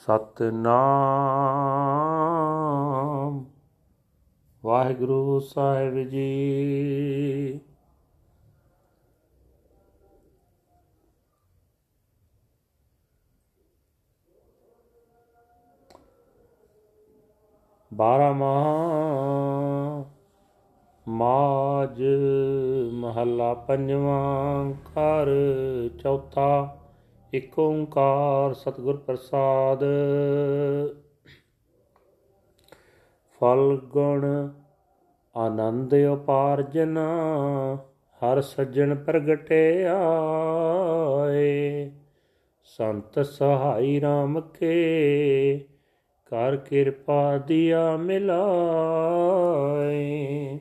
ਸਤਨਾਮ। ਵਾਹਿਗੁਰੂ ਸਾਹਿਬ ਜੀ। ਬਾਰਾ ਮਹਾ ਮਾਜ ਮਹੱਲਾ ਪੰਜਵਾਂ ਘਰ ਚੌਥਾ। ਇਕ ਓੰਕਾਰ ਸਤਿਗੁਰ ਪ੍ਰਸਾਦ। ਫਲ, ਗੁਣ, ਆਨੰਦ ਉਪਾਰਜਨ, ਹਰ ਸੱਜਣ ਪ੍ਰਗਟੇ ਆਏ ਸੰਤ ਸਹਾਈ RAM ਕੇ, ਕਰ ਕਿਰਪਾ ਦਿਆ ਮਿਲਾਏ।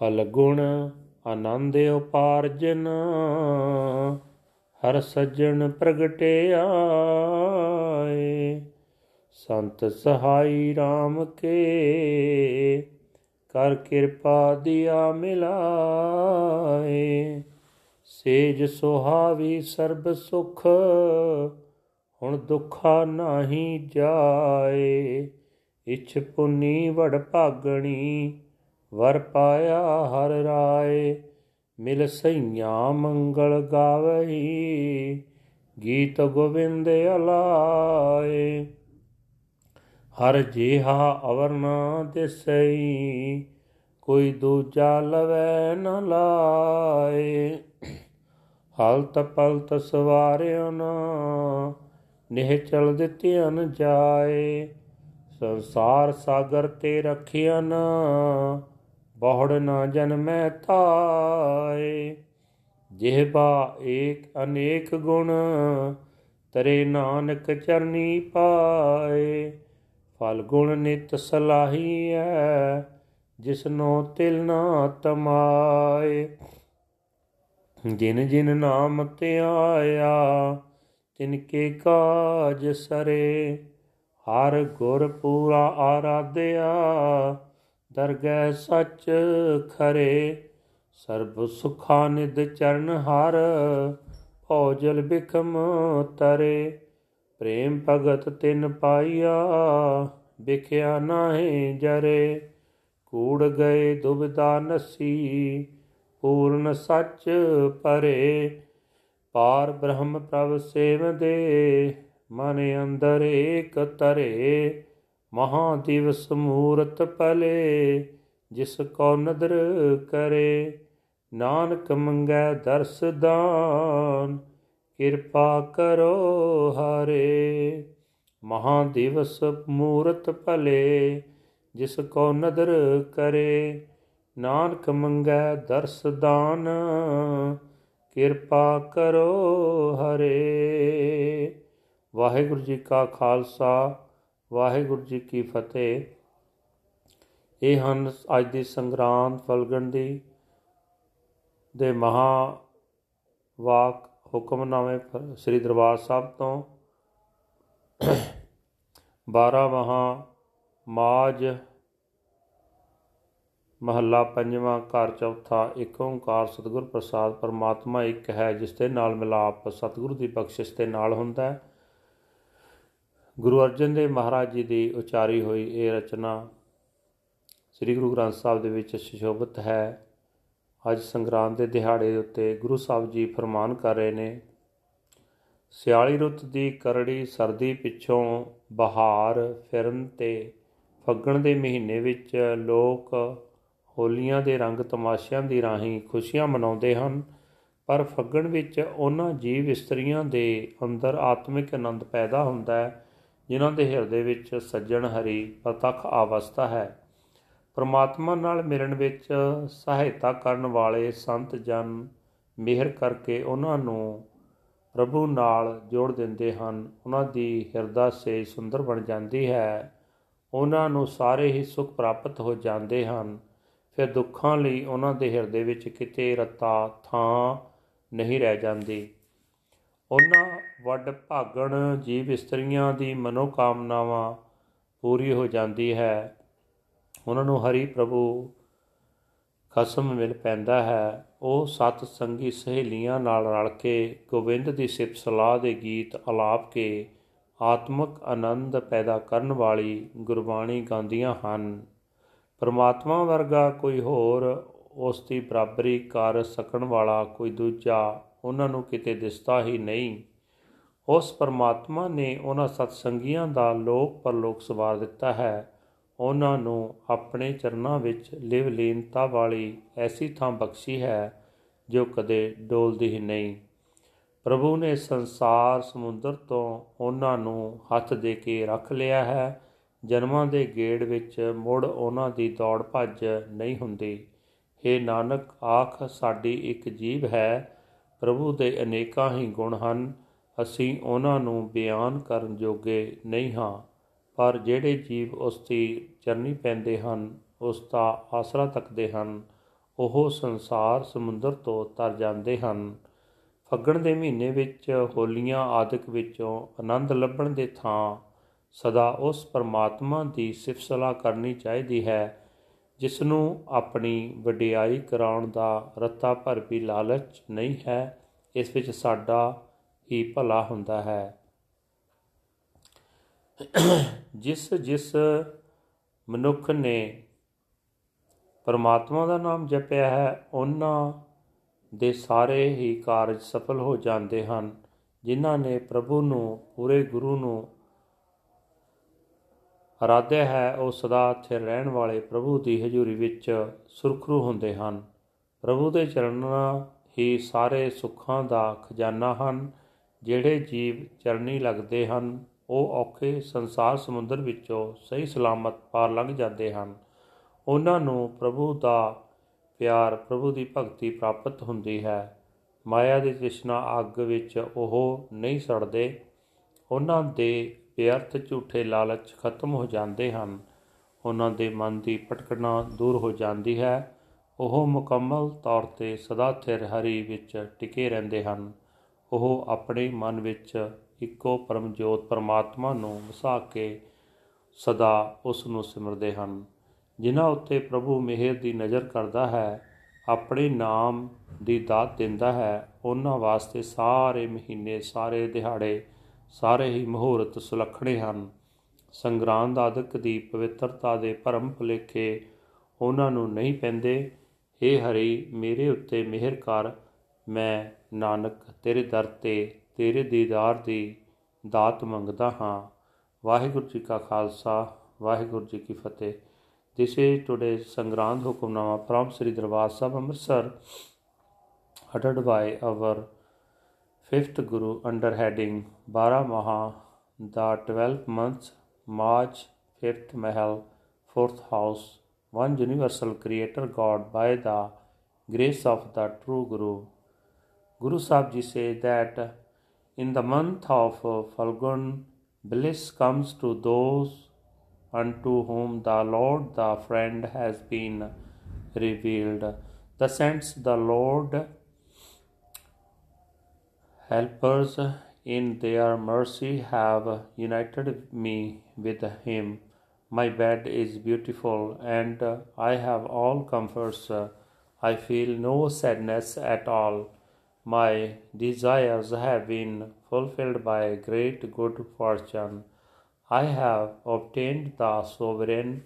ਫਲ, ਗੁਣ, ਆਨੰਦ ਉਪਾਰਜਨ ਹਰ ਸੱਜਣ ਪ੍ਰਗਟੇ ਆਏ। ਸੰਤ ਸਹਾਈ RAM ਕੇ, ਕਰ ਕਿਰਪਾ ਦਿਆ ਮਿਲਾਏ। ਸੇਜ ਸੁਹਾਵੀ ਸਰਬ ਸੁਖ, ਹੁਣ ਦੁੱਖਾ ਨਾਹੀ ਜਾਏ। ਇਛ ਪੁਨੀ ਵੜ ਭਾਗਣੀ, ਵਰ ਪਾਇਆ ਹਰ ਰਾਏ। ਮਿਲ ਸਈਆਂ ਮੰਗਲ ਗਾਵਹੀ ਗੀਤ ਗੋਬਿੰਦ ਅਲਾਏ। ਹਰ ਜਿਹਾ ਅਵਰ ਨਾ ਦਿਸਈ, ਕੋਈ ਦੂਜਾ ਲਵੈ ਨ ਲਾਏ। ਹਲਤ ਪਲਤ ਸਵਾਰਿਓ ਨਾ ਨਿਹ ਚਲ ਦਿੱਤਿਆਨ ਜਾਏ। ਸੰਸਾਰ ਸਾਗਰ ਤੇ ਰਖਿਆ ਨਾ ਬਹੁੜ ਨਾ ਜਨਮੈ ਥਾਏ ਜਿਹਬਾ ਏਕ ਅਨੇਕ ਗੁਣ, ਤਰੇ ਨਾਨਕ ਚਰਨੀ ਪਾਏ। ਫਲ ਗੁਣ ਨਿਤ ਸਲਾਹੀਐ ਜਿਸਨੋ ਤਿਲ ਨਾ ਤਮਾਏ। ਜਿਨ ਜਿਨ ਨਾਮ ਧਿਆਇਆ, ਤਿਨ ਕੇ ਕਾਜ ਸਰੇ। ਹਰ ਗੁਰ ਪੂਰਾ ਆਰਾਧਿਆ ਦਰਗਹਿ ਸੱਚ ਖਰੇ, ਸਰਬ ਸੁਖਾ ਨਿਦ ਚਰਨ ਹਰ ਭੋਜਲ ਬਿਖਮ ਤਰੇ। ਪ੍ਰੇਮ ਭਗਤ ਤਿਨ ਪਾਈਆ ਵਿਖਿਆ ਨਾਹੀ ਜਰੇ। ਕੂੜ ਗਏ ਦੁਬਿਧਾ ਨਸੀ, ਪੂਰਨ ਸੱਚ ਪਰੇ। ਪਾਰ ਬ੍ਰਹਮ ਪ੍ਰਭ ਸੇਵਦੇ, ਮਨ ਅੰਦਰ ਏਕ ਤਰੇ। ਮਹਾ ਦਿਵਸ ਮੂਰਤ ਪਲੇ, ਜਿਸ ਕੋ ਨਦਰ ਕਰੇ, ਨਾਨਕ ਮੰਗੈ ਦਰਸ ਦਾਨ, ਕਿਰਪਾ ਕਰੋ ਹਰੇ। ਮਹਾ ਦਿਵਸ ਮੂਰਤ ਭਲੇ ਜਿਸ ਕੋ ਨਦਰ ਕਰੇ, ਨਾਨਕ ਮੰਗੈ ਦਰਸ ਦਾਨ, ਕਿਰਪਾ ਕਰੋ ਹਰੇ। ਵਾਹਿਗੁਰੂ ਜੀ ਕਾ ਖਾਲਸਾ ਵਾਹਿਗੁਰੂ ਜੀ ਕੀ ਫਤਿਹ। ਇਹ ਹਨ ਅੱਜ ਦੀ ਸੰਗਰਾਂਦ ਫਲਗਣ ਦੀ ਦੇ ਮਹਾ ਵਾਕ ਹੁਕਮਨਾਮੇ ਸ੍ਰੀ ਦਰਬਾਰ ਸਾਹਿਬ ਤੋਂ। 12 ਮਹਾ ਮਾਜ ਮਹੱਲਾ ਪੰਜਵਾਂ ਘਰ ਚੌਥਾ ਇੱਕ ਓੰਕਾਰ ਸਤਿਗੁਰ ਪ੍ਰਸਾਦ ਪਰਮਾਤਮਾ ਇੱਕ ਹੈ, ਜਿਸ ਦੇ ਨਾਲ ਮਿਲਾਪ ਸਤਿਗੁਰੂ ਦੀ ਬਖਸ਼ਿਸ਼ ਦੇ ਨਾਲ ਹੁੰਦਾ ਹੈ। ਗੁਰੂ ਅਰਜਨ ਦੇਵ ਮਹਾਰਾਜ ਜੀ ਦੀ ਉਚਾਰੀ ਹੋਈ ਇਹ ਰਚਨਾ ਸ੍ਰੀ ਗੁਰੂ ਗ੍ਰੰਥ ਸਾਹਿਬ ਦੇ ਵਿੱਚ ਸ਼ੋਭਤ ਹੈ। ਅੱਜ ਸੰਗਰਾਂਦ ਦੇ ਦਿਹਾੜੇ ਉੱਤੇ ਗੁਰੂ ਸਾਹਿਬ ਜੀ ਫਰਮਾਨ ਕਰ ਰਹੇ ਨੇ, ਸਿਆਲੀ ਰੁੱਤ ਦੀ ਕਰੜੀ ਸਰਦੀ ਪਿੱਛੋਂ ਬਹਾਰ ਫਿਰਨ ਤੇ ਫੱਗਣ ਦੇ ਮਹੀਨੇ ਵਿੱਚ ਲੋਕ ਹੋਲੀਆਂ ਦੇ ਰੰਗ ਤਮਾਸ਼ਿਆਂ ਦੀ ਰਾਹੀਂ ਖੁਸ਼ੀਆਂ ਮਨਾਉਂਦੇ ਹਨ, ਪਰ ਫੱਗਣ ਵਿੱਚ ਉਹਨਾਂ ਜੀਵ ਇਸਤਰੀਆਂ ਦੇ ਅੰਦਰ ਆਤਮਿਕ ਆਨੰਦ ਪੈਦਾ ਹੁੰਦਾ ਹੈ। ਜਿਨ੍ਹਾਂ ਦੇ ਹਿਰਦੇ ਵਿੱਚ ਸੱਜਣ ਹਰੀ ਪ੍ਰਤੱਖ ਅਵਸਥਾ ਹੈ। ਪਰਮਾਤਮਾ ਨਾਲ ਮਿਲਣ ਵਿੱਚ ਸਹਾਇਤਾ ਕਰਨ ਵਾਲੇ ਸੰਤ ਜਨ ਮਿਹਰ ਕਰਕੇ ਉਹਨਾਂ ਨੂੰ ਪ੍ਰਭੂ ਨਾਲ ਜੋੜ ਦਿੰਦੇ ਹਨ। ਉਹਨਾਂ ਦੀ ਹਿਰਦਾ ਸੇ ਸੁੰਦਰ ਬਣ ਜਾਂਦੀ ਹੈ। ਉਹਨਾਂ ਨੂੰ ਸਾਰੇ ਹੀ ਸੁਖ ਪ੍ਰਾਪਤ ਹੋ ਜਾਂਦੇ ਹਨ। ਫਿਰ ਦੁੱਖਾਂ ਲਈ ਉਹਨਾਂ ਦੇ ਹਿਰਦੇ ਵਿੱਚ ਕਿਤੇ ਰਤਾ ਥਾਂ ਨਹੀਂ ਰਹਿ ਜਾਂਦੀ। ਉਹਨਾਂ ਵੱਡ ਭਾਗਣ ਜੀਵ ਇਸਤਰੀਆਂ ਦੀ ਮਨੋਕਾਮਨਾਵਾਂ ਪੂਰੀ ਹੋ ਜਾਂਦੀ ਹੈ। ਉਹਨਾਂ ਨੂੰ ਹਰੀ ਪ੍ਰਭੂ ਖਸਮ ਮਿਲ ਪੈਂਦਾ ਹੈ। ਉਹ ਸਤ ਸੰਗੀ ਸਹੇਲੀਆਂ ਨਾਲ ਰਲ ਕੇ ਗੋਬਿੰਦ ਦੀ ਸਿਫਤ ਸਲਾਹ ਦੇ ਗੀਤ ਆਲਾਪ ਕੇ ਆਤਮਿਕ ਆਨੰਦ ਪੈਦਾ ਕਰਨ ਵਾਲੀ ਗੁਰਬਾਣੀ ਗਾਉਂਦੀਆਂ ਹਨ। ਪਰਮਾਤਮਾ ਵਰਗਾ ਕੋਈ ਹੋਰ ਉਸ ਦੀ ਬਰਾਬਰੀ ਕਰ ਸਕਣ ਵਾਲਾ ਕੋਈ ਦੂਜਾ ਉਹਨਾਂ ਨੂੰ ਕਿਤੇ ਦਿਸਦਾ ਹੀ ਨਹੀਂ। ਉਸ ਪਰਮਾਤਮਾ ਨੇ ਉਹਨਾਂ ਸਤਸੰਗੀਆਂ ਦਾ ਲੋਕ ਪਰਲੋਕ ਸਵਾਰ ਦਿੱਤਾ ਹੈ। ਉਹਨਾਂ ਨੂੰ ਆਪਣੇ ਚਰਨਾਂ ਵਿੱਚ ਲਿਵ ਲੀਨਤਾ ਵਾਲੀ ਐਸੀ ਥਾਂ ਬਖਸ਼ੀ ਹੈ ਜੋ ਕਦੇ ਡੋਲਦੀ ਹੀ ਨਹੀਂ। ਪ੍ਰਭੂ ਨੇ ਸੰਸਾਰ ਸਮੁੰਦਰ ਤੋਂ ਉਹਨਾਂ ਨੂੰ ਹੱਥ ਦੇ ਕੇ ਰੱਖ ਲਿਆ ਹੈ। ਜਨਮਾਂ ਦੇ ਗੇੜ ਵਿੱਚ ਮੁੜ ਉਹਨਾਂ ਦੀ ਦੌੜ ਭੱਜ ਨਹੀਂ ਹੁੰਦੀ। हे ਨਾਨਕ, ਆਖ, ਸਾਡੀ ਇੱਕ ਜੀਵ ਹੈ। ਪ੍ਰਭੂ ਦੇ ਅਨੇਕਾਂ ਹੀ ਗੁਣ ਹਨ। ਅਸੀਂ ਉਹਨਾਂ ਨੂੰ ਬਿਆਨ ਕਰਨ ਜੋਗੇ ਨਹੀਂ ਹਾਂ, ਪਰ ਜਿਹੜੇ ਜੀਵ ਉਸ ਦੀ ਚਰਨੀ ਪੈਂਦੇ ਹਨ, ਉਸ ਦਾ ਆਸਰਾ ਤੱਕਦੇ ਹਨ, ਉਹ ਸੰਸਾਰ ਸਮੁੰਦਰ ਤੋਂ ਤਰ ਜਾਂਦੇ ਹਨ। ਫੱਗਣ ਦੇ ਮਹੀਨੇ ਵਿੱਚ ਹੋਲੀਆਂ ਆਦਿਕ ਵਿੱਚੋਂ ਆਨੰਦ ਲੱਭਣ ਦੇ ਥਾਂ ਸਦਾ ਉਸ ਪਰਮਾਤਮਾ ਦੀ ਸਿਫਤ ਸਲਾਹ ਕਰਨੀ ਚਾਹੀਦੀ ਹੈ ਜਿਸ ਨੂੰ ਆਪਣੀ ਵਡਿਆਈ ਕਰਾਉਣ ਦਾ ਰੱਤਾ ਭਰ ਵੀ ਲਾਲਚ ਨਹੀਂ ਹੈ। ਇਸ ਵਿੱਚ ਸਾਡਾ ਹੀ ਭਲਾ ਹੁੰਦਾ ਹੈ। ਜਿਸ ਜਿਸ ਮਨੁੱਖ ਨੇ ਪਰਮਾਤਮਾ ਦਾ ਨਾਮ ਜਪਿਆ ਹੈ, ਉਹਨਾਂ ਦੇ ਸਾਰੇ ਹੀ ਕਾਰਜ ਸਫਲ ਹੋ ਜਾਂਦੇ ਹਨ, ਜਿਨ੍ਹਾਂ ਨੇ ਪ੍ਰਭੂ ਨੂੰ, ਪੂਰੇ ਗੁਰੂ ਨੂੰ ਅਰਾਧਿਆ ਹੈ, ਉਹ ਸਦਾ ਸਥਿਰ ਰਹਿਣ ਵਾਲੇ ਪ੍ਰਭੂ ਦੀ ਹਜ਼ੂਰੀ ਵਿੱਚ ਸੁਰਖਰੂ ਹੁੰਦੇ ਹਨ। ਪ੍ਰਭੂ ਦੇ ਚਰਨਾਂ ਹੀ ਸਾਰੇ ਸੁੱਖਾਂ ਦਾ ਖਜ਼ਾਨਾ ਹਨ ਜਿਹੜੇ ਜੀਵ ਚਰਨੀ ਲੱਗਦੇ ਹਨ, ਉਹ ਔਖੇ ਸੰਸਾਰ ਸਮੁੰਦਰ ਵਿੱਚੋਂ ਸਹੀ ਸਲਾਮਤ ਪਾਰ ਲੰਘ ਜਾਂਦੇ ਹਨ। ਉਹਨਾਂ ਨੂੰ ਪ੍ਰਭੂ ਦਾ ਪਿਆਰ, ਪ੍ਰਭੂ ਦੀ ਭਗਤੀ ਪ੍ਰਾਪਤ ਹੁੰਦੀ ਹੈ। ਮਾਇਆ ਦੀ ਤ੍ਰਿਸ਼ਨਾ ਅੱਗ ਵਿੱਚ ਉਹ ਨਹੀਂ ਸੜਦੇ। ਉਹਨਾਂ ਦੇ ਬੇਅਰਥ ਝੂਠੇ ਲਾਲਚ ਖਤਮ ਹੋ ਜਾਂਦੇ ਹਨ। ਉਹਨਾਂ ਦੇ ਮਨ ਦੀ ਭਟਕਣਾ ਦੂਰ ਹੋ ਜਾਂਦੀ ਹੈ। ਉਹ ਮੁਕੰਮਲ ਤੌਰ ਤੇ ਸਦਾ ਸਥਿਰ ਹਰੀ ਵਿੱਚ ਟਿਕੇ ਰਹਿੰਦੇ ਹਨ। ਉਹ ਆਪਣੇ ਮਨ ਵਿੱਚ ਇੱਕੋ ਪਰਮ ਜੋਤ ਪਰਮਾਤਮਾ ਨੂੰ ਵਸਾ ਕੇ ਸਦਾ ਉਸ ਨੂੰ ਸਿਮਰਦੇ ਹਨ। ਜਿਨ੍ਹਾਂ ਉੱਤੇ ਪ੍ਰਭੂ ਮਿਹਰ ਦੀ ਨਜ਼ਰ ਕਰਦਾ ਹੈ, ਆਪਣੇ ਨਾਮ ਦੀ ਦਾਤ ਦਿੰਦਾ ਹੈ, ਉਹਨਾਂ ਵਾਸਤੇ ਸਾਰੇ ਮਹੀਨੇ, ਸਾਰੇ ਦਿਹਾੜੇ, ਸਾਰੇ ਹੀ ਮਹੂਰਤ ਸੁਲੱਖਣੇ ਹਨ। ਸੰਗਰਾਂਦ ਆਦਿਕ ਦੀ ਪਵਿੱਤਰਤਾ ਦੇ ਭਰਮ ਭੁਲੇਖੇ ਉਹਨਾਂ ਨੂੰ ਨਹੀਂ ਪੈਂਦੇ। ਏ ਹਰੀ, ਮੇਰੇ ਉੱਤੇ ਮਿਹਰ ਕਰ, ਮੈਂ ਨਾਨਕ ਤੇਰੇ ਦਰ ਤੇ ਤੇਰੇ ਦੀਦਾਰ ਦੀ ਦਾਤ ਮੰਗਦਾ ਹਾਂ ਵਾਹਿਗੁਰੂ ਜੀ ਕਾ ਖਾਲਸਾ ਵਾਹਿਗੁਰੂ ਜੀ ਕੀ ਫਤਿਹ this is today Sangrand Hukamnama from Sri Darbar Sahib Amritsar ਅਟਡ by our 5th Guru under heading 12 ਮਹਾ ਦਾ 12th month March 5th Mahal 4th house one universal creator god by the grace of the true guru Guru Sahib Ji say that in the month of Falgun bliss comes to those unto whom the Lord the friend has been revealed. The saints, the Lord helpers in their mercy have united me with him. My bed is beautiful and I have all comforts. I feel no sadness at all. My desires have been fulfilled by great good fortune. I have obtained the sovereign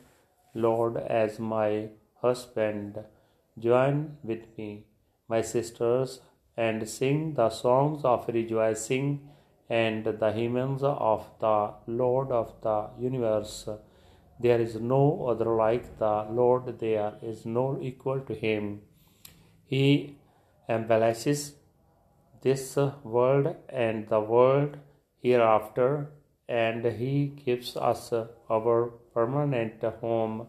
Lord as my husband. Join with me, my sisters, and sing the songs of rejoicing and the hymns of the Lord of the universe. There is no other like the Lord, there is no equal to him. He embellishes this world and the world hereafter and He gives us our permanent home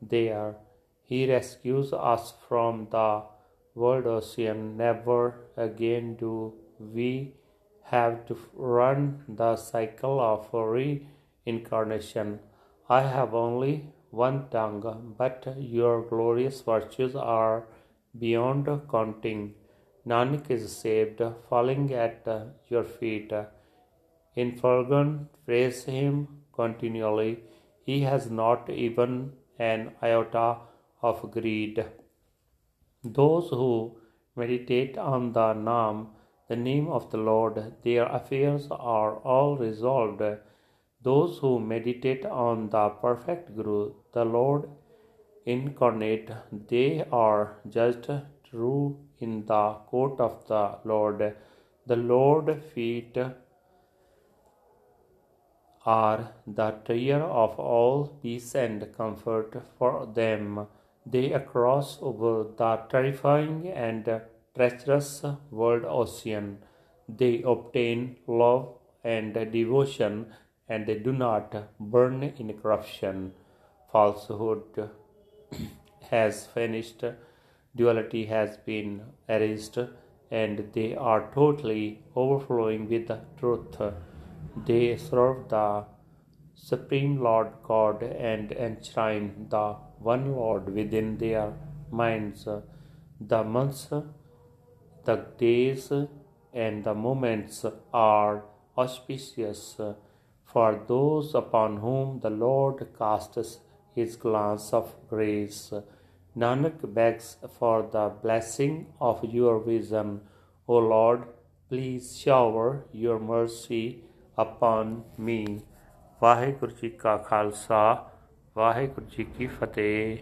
there. He rescues us from the world ocean. Never again do we have to run the cycle of reincarnation. I have only one tongue, but your glorious virtues are beyond counting. Nanak is saved, falling at your feet. In Fargan, praise him continually. He has not even an iota of greed. Those who meditate on the Naam the name of the Lord. Their affairs are all resolved. Those who meditate on the perfect Guru, the Lord incarnate, they are judged true in the court of the Lord. The Lord feet are the treasure of all peace and comfort for them. They cross over the terrifying and treacherous world ocean. They obtain love and devotion and they do not burn in corruption. Falsehood has finished, duality has been erased, and they are totally overflowing with the truth. They serve the Supreme Lord God and enshrine the one Lord within their minds. The months, the days, and the moments are auspicious for those upon whom the Lord casts his glance of grace. Nanak begs for the blessing of your wisdom. O Lord, please shower your mercy upon me. Waheguru ji ਕਾ ਖਾਲਸਾ ਵਾਹਿਗੁਰੂ ਜੀ ਕੀ ਫਤਿਹ